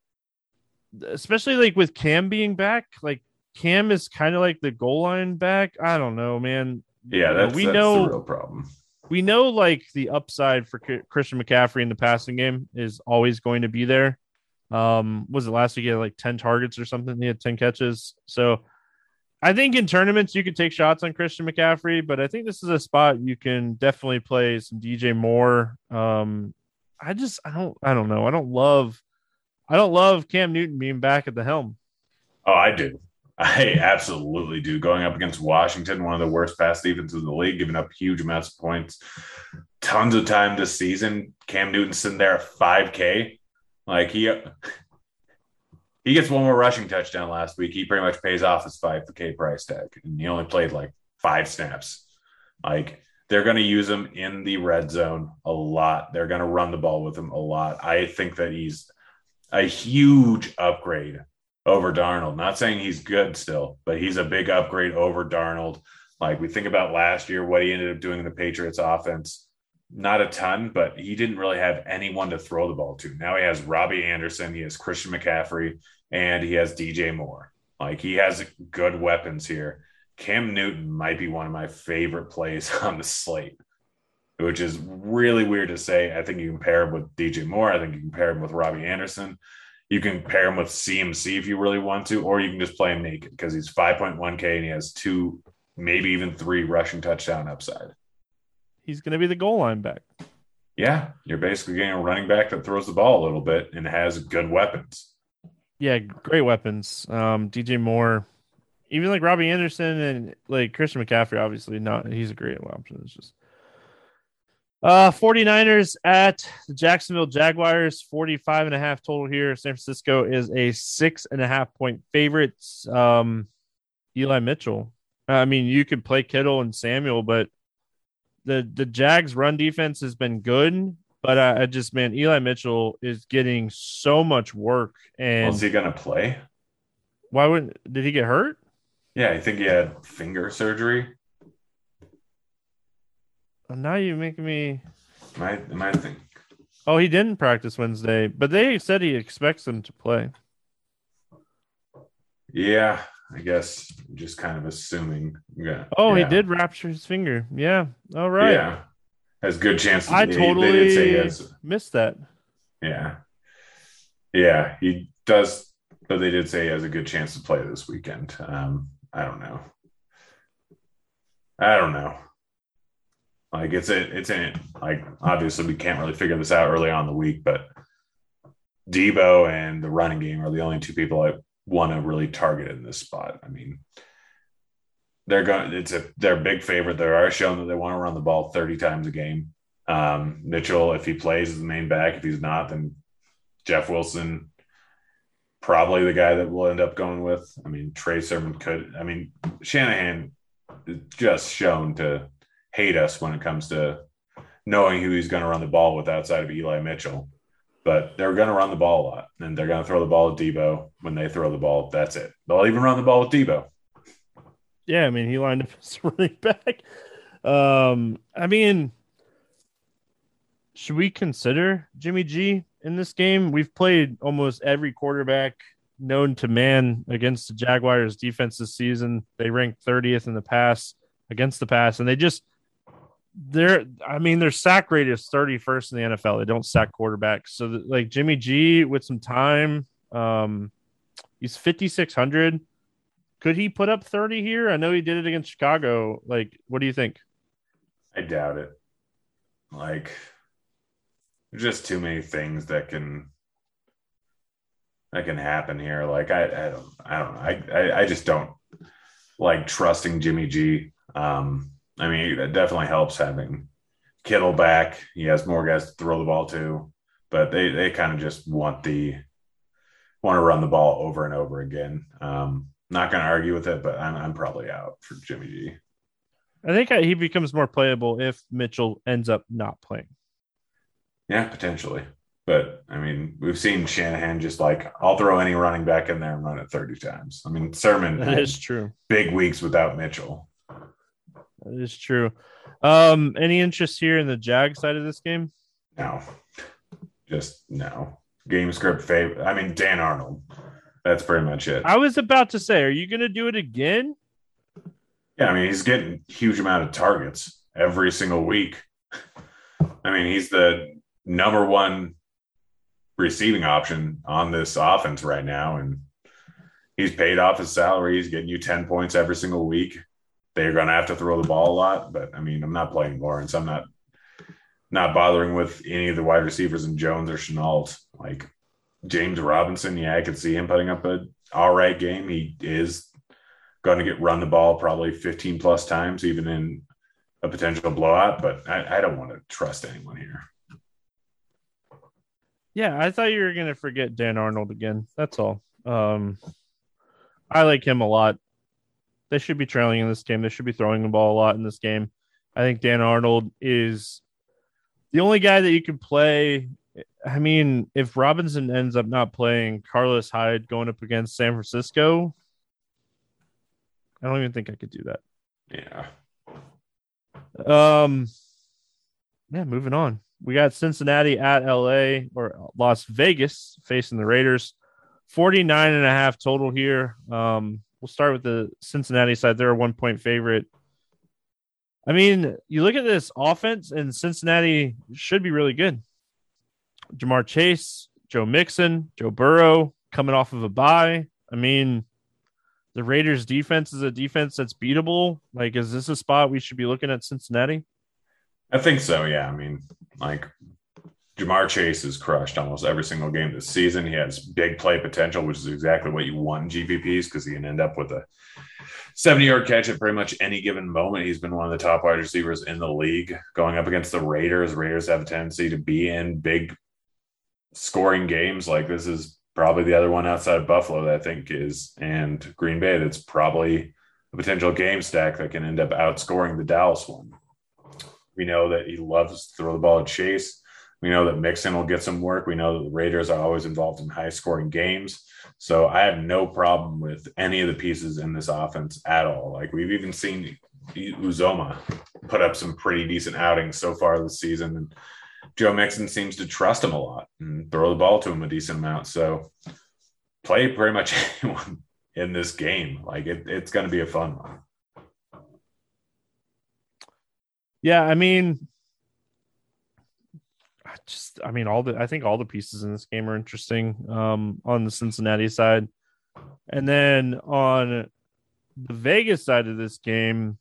especially like with Cam being back, like Cam is kind of like the goal line back. I don't know, man. Yeah, that's, we that's know the real problem. We know like the upside for Christian McCaffrey in the passing game is always going to be there. Um, was it last week? He had like 10 targets or something. He had 10 catches. So I think in tournaments you could take shots on Christian McCaffrey, but I think this is a spot you can definitely play some DJ Moore. Um, I just I don't I don't know. I don't love I don't love Cam Newton being back at the helm. Oh, I do. I absolutely do. Going up against Washington, one of the worst pass defenses in the league, giving up huge amounts of points, tons of time this season. Cam Newton sitting there at 5K. Like he he gets one more rushing touchdown last week. He pretty much pays off his 5K price tag. And he only played like five snaps. Like they're going to use him in the red zone a lot. They're going to run the ball with him a lot. I think that he's a huge upgrade over Darnold. Not saying he's good still, but he's a big upgrade over Darnold. Like we think about last year, what he ended up doing in the Patriots offense. Not a ton, but he didn't really have anyone to throw the ball to. Now he has Robbie Anderson, he has Christian McCaffrey, and he has DJ Moore. Like he has good weapons here. Cam Newton might be one of my favorite plays [laughs] on the slate, which is really weird to say. I think you can pair him with DJ Moore. I think you can pair him with Robbie Anderson. You can pair him with CMC if you really want to, or you can just play him naked because he's 5.1K and he has two, maybe even three rushing touchdown upside. He's going to be the goal line back. Yeah, you're basically getting a running back that throws the ball a little bit and has good weapons. Yeah, great weapons. Um, DJ Moore, even like Robbie Anderson and like Christian McCaffrey, obviously not. He's a great option. It's just uh 49ers at the Jacksonville Jaguars, 45 and a half total here. San Francisco is a six and a half point favorites. Um Eli Mitchell. I mean, you could play Kittle and Samuel, but the the Jags run defense has been good, but I, I just man, Eli Mitchell is getting so much work. And is he gonna play? Why wouldn't did he get hurt? Yeah, I think he had finger surgery. Oh, now you're making me. Am I, am I think? Oh, he didn't practice Wednesday, but they said he expects him to play. Yeah, I guess I'm just kind of assuming. Yeah. Oh, yeah. he did rupture his finger. Yeah. All right. Yeah. Has good chance. To. I totally they did say he has, missed that. Yeah. Yeah, he does, but they did say he has a good chance to play this weekend. Um, I don't know. I don't know. Like it's a, it's in like obviously we can't really figure this out early on the week, but Debo and the running game are the only two people I want to really target in this spot. I mean, they're going. It's a they're a big favorite. They are shown that they want to run the ball thirty times a game. Um, Mitchell, if he plays, is the main back. If he's not, then Jeff Wilson, probably the guy that we'll end up going with. I mean, Trey Sermon could. I mean, Shanahan just shown to hate us when it comes to knowing who he's going to run the ball with outside of Eli Mitchell. But they're going to run the ball a lot, and they're going to throw the ball at Deebo. When they throw the ball, that's it. They'll even run the ball with Deebo. Yeah, I mean, he lined up [laughs] as running back. Um, I mean, should we consider Jimmy G in this game? We've played almost every quarterback known to man against the Jaguars defense this season. They ranked 30th in the pass against the pass, and they just they're I mean their sack rate is 31st in the NFL. They don't sack quarterbacks. So like Jimmy G with some time, um he's 5600. Could he put up 30 here? I know he did it against Chicago. Like what do you think? I doubt it. Like just too many things that can that can happen here. Like I I don't I don't. I I, I just don't like trusting Jimmy G. Um I mean, it definitely helps having Kittle back. He has more guys to throw the ball to, but they they kind of just want the want to run the ball over and over again. Um, not going to argue with it, but I'm I'm probably out for Jimmy G. I think he becomes more playable if Mitchell ends up not playing. Yeah, potentially. But I mean, we've seen Shanahan just like I'll throw any running back in there and run it 30 times. I mean, Sermon that is true. Big weeks without Mitchell. That is true. Um, any interest here in the Jag side of this game? No, just no. Game script favorite. I mean, Dan Arnold. That's pretty much it. I was about to say, are you going to do it again? Yeah, I mean, he's getting huge amount of targets every single week. I mean, he's the number one receiving option on this offense right now, and he's paid off his salary. He's getting you ten points every single week they're going to have to throw the ball a lot. But I mean, I'm not playing Lawrence. I'm not not bothering with any of the wide receivers and Jones or Shenault. Like James Robinson, yeah, I could see him putting up a all right game. He is going to get run the ball probably 15 plus times, even in a potential blowout. But I, I don't want to trust anyone here. Yeah, I thought you were going to forget Dan Arnold again. That's all. Um, I like him a lot. They should be trailing in this game. They should be throwing the ball a lot in this game. I think Dan Arnold is the only guy that you can play. I mean, if Robinson ends up not playing, Carlos Hyde going up against San Francisco, I don't even think I could do that. Yeah. Um. Yeah, moving on. We got Cincinnati at LA or Las Vegas facing the Raiders. 49 and a half total here. Um, we'll start with the Cincinnati side. They're a one point favorite. I mean, you look at this offense, and Cincinnati should be really good. Ja'Marr Chase, Joe Mixon, Joe Burrow coming off of a bye. I mean, the Raiders defense is a defense that's beatable. Like, is this a spot we should be looking at Cincinnati? I think so. Yeah. I mean, like Ja'Marr Chase is crushed almost every single game this season. He has big play potential, which is exactly what you want in GPPs because he can end up with a 70 yard catch at pretty much any given moment. He's been one of the top wide receivers in the league going up against the Raiders. Raiders have a tendency to be in big scoring games. Like this is probably the other one outside of Buffalo that I think is, and Green Bay that's probably a potential game stack that can end up outscoring the Dallas one. We know that he loves to throw the ball at Chase. We know that Mixon will get some work. We know that the Raiders are always involved in high scoring games. So I have no problem with any of the pieces in this offense at all. Like we've even seen Uzomah put up some pretty decent outings so far this season. And Joe Mixon seems to trust him a lot and throw the ball to him a decent amount. So play pretty much [laughs] anyone in this game. Like it, it's going to be a fun one. Yeah, I mean, I just, I mean, all the, I think all the pieces in this game are interesting um, on the Cincinnati side, and then on the Vegas side of this game,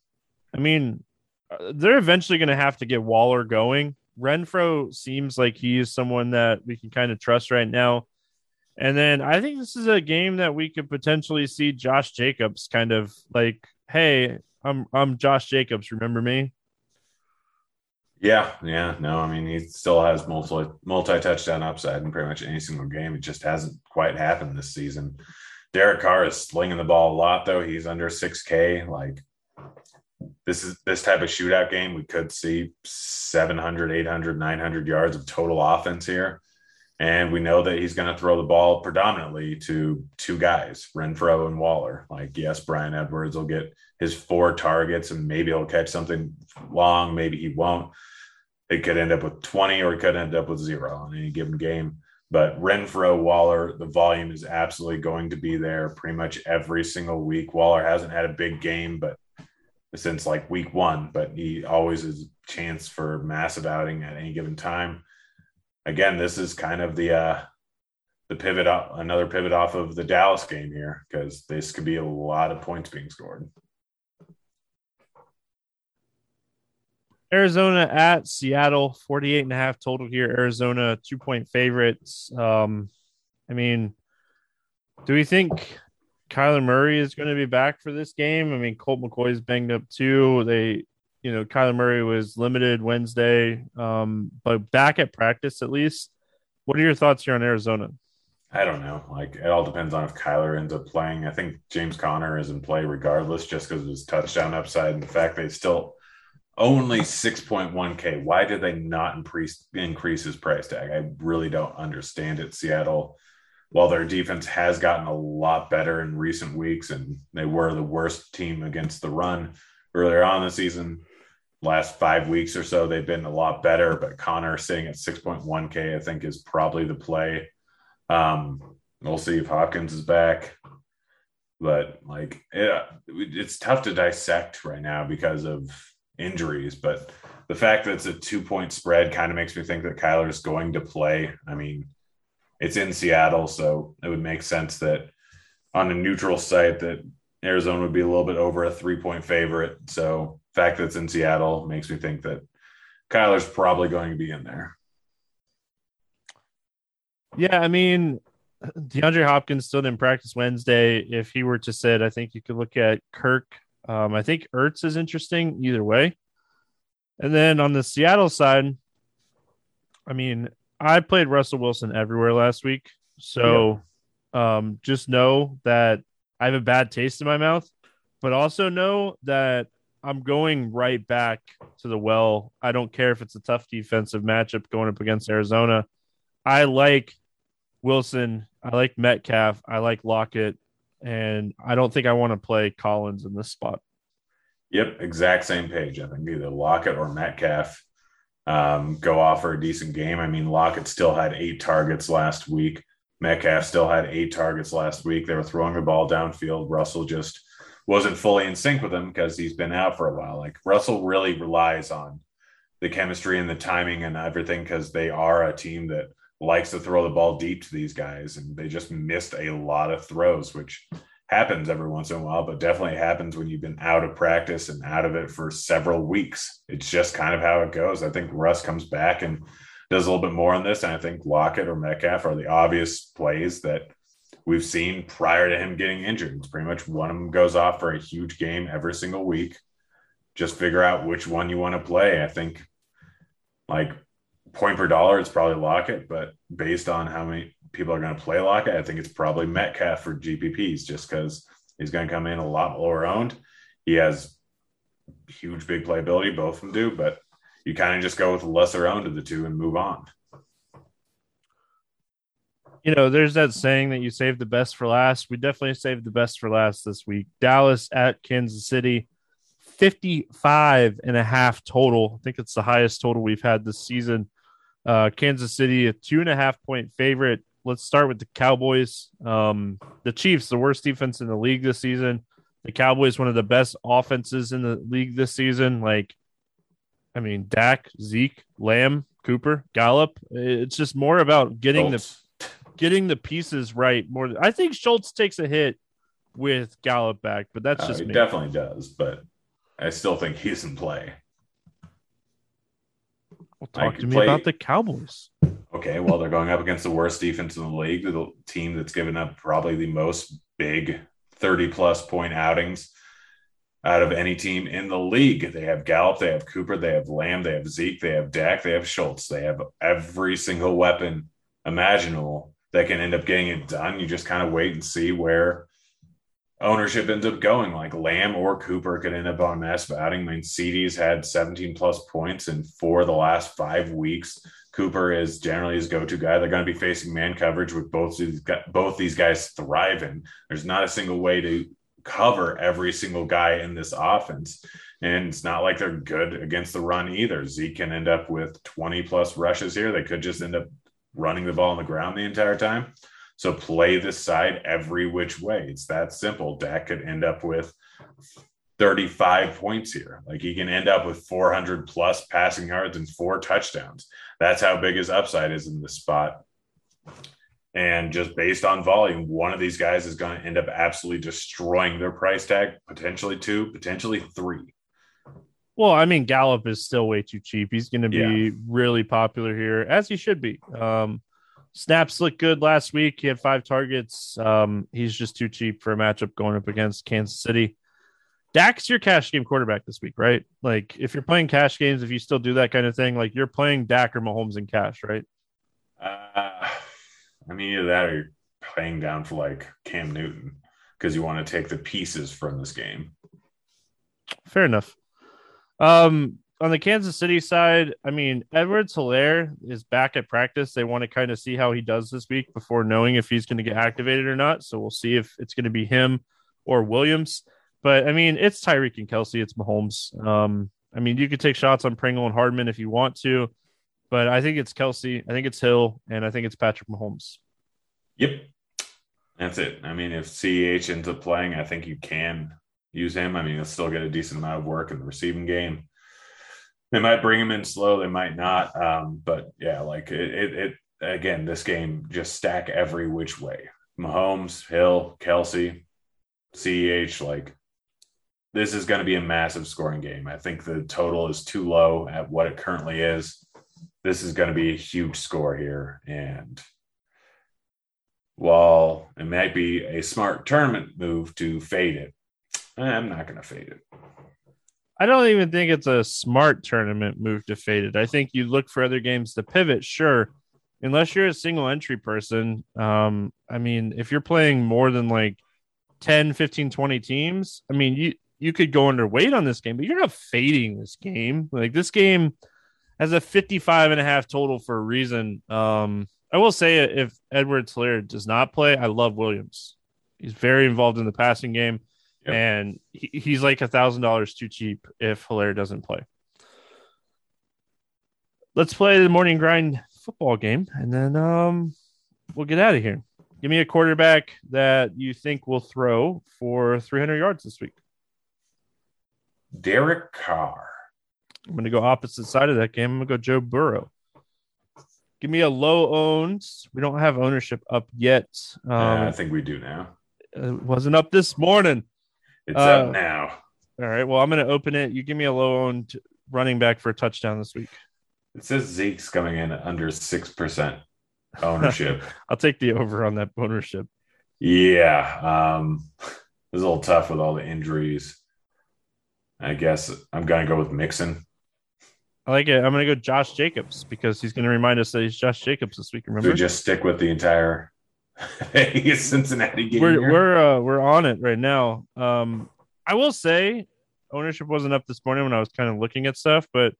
I mean, uh, they're eventually going to have to get Waller going. Renfrow seems like he is someone that we can kind of trust right now. And then I think this is a game that we could potentially see Josh Jacobs kind of like, hey, I'm I'm Josh Jacobs, remember me? Yeah, yeah, no, I mean he still has multi multi touchdown upside in pretty much any single game. It just hasn't quite happened this season. Derek Carr is slinging the ball a lot though. He's under six K. Like this is this type of shootout game, we could see 700, 800, 900 yards of total offense here. And we know that he's going to throw the ball predominantly to two guys, Renfrow and Waller. Like, yes, Bryan Edwards will get his four targets and maybe he'll catch something long, maybe he won't. It could end up with 20 or it could end up with zero on any given game. But Renfrow, Waller, the volume is absolutely going to be there pretty much every single week. Waller hasn't had a big game, but since like week one, but he always has a chance for massive outing at any given time again, this is kind of the uh, the pivot up, another pivot off of the Dallas game here because this could be a lot of points being scored. Arizona at Seattle, 48 and a half total here. Arizona, two point favorites. Um, I mean, do we think Kyler Murray is going to be back for this game? I mean, Colt McCoy's banged up too. They you know, Kyler Murray was limited Wednesday, um, but back at practice at least. What are your thoughts here on Arizona? I don't know. Like it all depends on if Kyler ends up playing. I think James Conner is in play regardless, just because of his touchdown upside and the fact they still only 6.1k. Why did they not increase increase his price tag? I really don't understand it. Seattle, while their defense has gotten a lot better in recent weeks, and they were the worst team against the run earlier on the season, last five weeks or so, they've been a lot better. But Conner sitting at 6.1K, I think, is probably the play. Um, we'll see if Hopkins is back. But like, it, it's tough to dissect right now because of injuries. But the fact that it's a two point spread kind of makes me think that Kyler is going to play. I mean, it's in Seattle, so it would make sense that on a neutral site that Arizona would be a little bit over a three point favorite. So fact that it's in Seattle makes me think that Kyler's probably going to be in there. Yeah, I mean, DeAndre Hopkins still didn't practice Wednesday. If he were to sit, I think you could look at Kirk. Um, I think Ertz is interesting either way. And then on the Seattle side, I mean, I played Russell Wilson everywhere last week. So um, just know that I have a bad taste in my mouth, but also know that I'm going right back to the well. I don't care if it's a tough defensive matchup going up against Arizona. I like Wilson. I like Metcalf. I like Lockett. And I don't think I want to play Collins in this spot. Yep, exact same page. I think either Lockett or Metcalf um, go off for a decent game. I mean, Lockett still had eight targets last week. Metcalf still had eight targets last week. They were throwing the ball downfield. Russell just wasn't fully in sync with him because he's been out for a while. Like Russell really relies on the chemistry and the timing and everything because they are a team that likes to throw the ball deep to these guys. And they just missed a lot of throws, which happens every once in a while, but definitely happens when you've been out of practice and out of it for several weeks. It's just kind of how it goes. I think Russ comes back and does a little bit more on this. And I think Lockett or Metcalf are the obvious plays that we've seen prior to him getting injured. It's pretty much one of them goes off for a huge game every single week. Just figure out which one you want to play. I think like point per dollar, it's probably Lockett, but based on how many people are going to play Lockett, I think it's probably Metcalf for GPPs just because he's going to come in a lot lower owned. He has huge big playability, both of them do, but you kind of just go with the lesser owned of the two and move on. You know, there's that saying that you save the best for last. We definitely saved the best for last this week. Dallas at Kansas City, 55 and a half total. I think it's the highest total we've had this season. Uh, Kansas City, a two and a half point favorite. Let's start with the Cowboys. Um, the Chiefs, the worst defense in the league this season. The Cowboys, one of the best offenses in the league this season. Like, I mean, Dak, Zeke, Lamb, Cooper, Gallup. It's just more about getting Schultz. the getting the pieces right. More, I think Schultz takes a hit with Gallup back, but that's uh, just he me. definitely does. But I still think he's in play. Well, talk to me play... about the Cowboys. Okay, well, they're going up against the worst defense in the league, the team that's given up probably the most big 30 plus point outings out of any team in the league. They have Gallup, they have Cooper, they have Lamb, they have Zeke, they have Dak, they have Schultz. They have every single weapon imaginable that can end up getting it done. You just kind of wait and see where ownership ends up going. Like Lamb or Cooper could end up on mass outing. I mean, CD's had 17 plus points in four of the last five weeks. Cooper is generally his go-to guy. They're going to be facing man coverage with both these both these guys thriving. There's not a single way to cover every single guy in this offense. And it's not like they're good against the run either. Zeke can end up with 20 plus rushes here. They could just end up running the ball on the ground the entire time. So play this side every which way. It's that simple. Dak could end up with 35 points here. Like he can end up with 400 plus passing yards and four touchdowns. That's how big his upside is in this spot. And just based on volume, one of these guys is going to end up absolutely destroying their price tag, potentially two, potentially three. Well, I mean, Gallup is still way too cheap. He's going to be yeah. really popular here, as he should be. Um, Snaps looked good last week. He had five targets. Um, he's just too cheap for a matchup going up against Kansas City. Dak's your cash game quarterback this week, right? Like if you're playing cash games, if you still do that kind of thing, like you're playing Dak or Mahomes in cash, right? Uh, I mean, either that or you're playing down for like Cam Newton because you want to take the pieces from this game. Fair enough. Um, on the Kansas City side, I mean, Edwards-Helaire is back at practice. They want to kind of see how he does this week before knowing if he's going to get activated or not. So we'll see if it's going to be him or Williams. But I mean, it's Tyreek and Kelce, it's Mahomes. Um, I mean, you could take shots on Pringle and Hardman if you want to, but I think it's Kelce, I think it's Hill, and I think it's Patrick Mahomes. Yep. That's it. I mean, if CEH ends up playing, I think you can use him. I mean, he'll still get a decent amount of work in the receiving game they might bring him in slow, they might not. Um, but yeah, like it, it, it, again, this game just stack every which way. Mahomes, Hill, Kelce, CEH, like this is going to be a massive scoring game. I think the total is too low at what it currently is. This is going to be a huge score here. And while it might be a smart tournament move to fade it, I'm not going to fade it. I don't even think it's a smart tournament move to fade it. I think you look for other games to pivot, sure. Unless you're a single entry person. Um, I mean, if you're playing more than like 10, 15, 20 teams, I mean, you you could go underweight on this game, but you're not fading this game. Like this game has a 55 and a half total for a reason. Um, I will say if Edward Helaire does not play, I love Williams. He's very involved in the passing game, yep. and he, he's like a thousand dollars too cheap if Helaire doesn't play. Let's play the morning grind football game, and then um, we'll get out of here. Give me a quarterback that you think will throw for 300 yards this week. Derek Carr. I'm going to go opposite side of that game. I'm going to go Joe Burrow. Give me a low owned. We don't have ownership up yet. Um, yeah, I think we do now. It wasn't up this morning. It's uh, up now. All right. Well, I'm going to open it. You give me a low owned running back for a touchdown this week. It says Zeke's coming in under 6% ownership. [laughs] I'll take the over on that ownership. Yeah. Um, [laughs] it was a little tough with all the injuries. I guess I'm going to go with Mixon. I like it. I'm going to go Josh Jacobs because he's going to remind us that he's Josh Jacobs this week. Remember? So just stick with the entire [laughs] Cincinnati game. We're here. we're uh, we're on it right now. Um, I will say ownership wasn't up this morning when I was kind of looking at stuff, but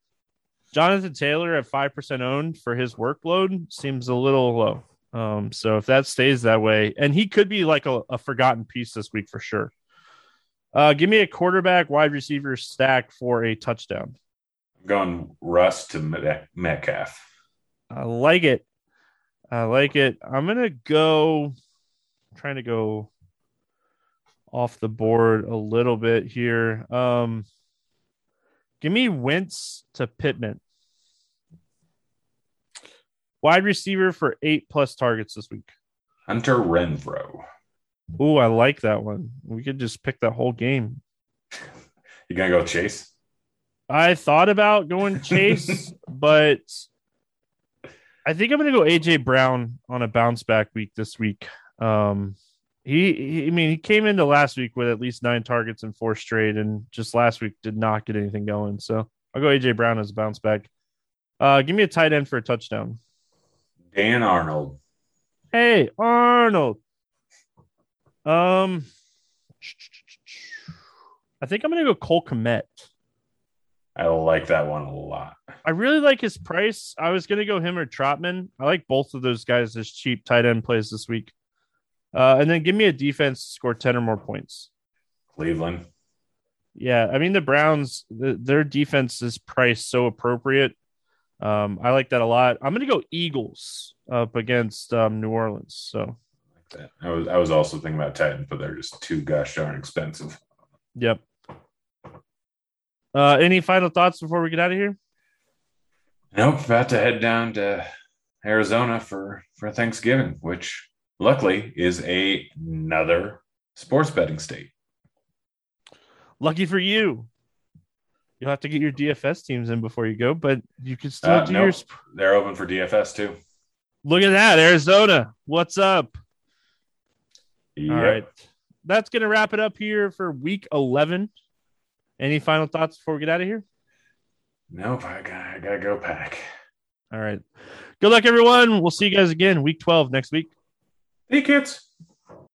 Jonathan Taylor at five percent owned for his workload seems a little low. Um, so if that stays that way, and he could be like a, a forgotten piece this week for sure. Uh, give me a quarterback wide receiver stack for a touchdown I'm going Russ to Metcalf. I like it. I like it. I'm gonna go. I'm trying to go off the board a little bit here. Um, give me Wentz to Pittman. Wide receiver for eight plus targets this week. Hunter Renfrow. Ooh, I like that one. We could just pick that whole game. You gonna go Chase? I thought about going Chase, [laughs] but I think I'm going to go AJ Brown on a bounce back week this week. Um, he, he, I mean, he came into last week with at least nine targets and four straight, and just last week did not get anything going. So I'll go AJ Brown as a bounce back. Uh, give me a tight end for a touchdown. Dan Arnold. Hey, Arnold. Um, I think I'm going to go Cole Kmet. I like that one a lot. I really like his price. I was going to go him or Trautman. I like both of those guys as cheap tight end plays this week. Uh, and then give me a defense to score 10 or more points. Cleveland. Yeah. I mean, the Browns, the, their defense is priced so appropriate. Um, I like that a lot. I'm going to go Eagles up against um, New Orleans. So I was I was also thinking about Titans, but they're just too gosh darn expensive. Yep. Uh, any final thoughts before we get out of here? Nope. About to head down to Arizona for for Thanksgiving, which luckily is a, another sports betting state. Lucky for you. You'll have to get your DFS teams in before you go, but you can still uh, do nope. your. They're open for DFS too. Look at that, Arizona. What's up? Yep. All right. That's going to wrap it up here for week 11 any final thoughts before we get out of here? Nope, I gotta, I gotta go pack. All right. Good luck, everyone. We'll see you guys again week 12 next week. Hey, kids.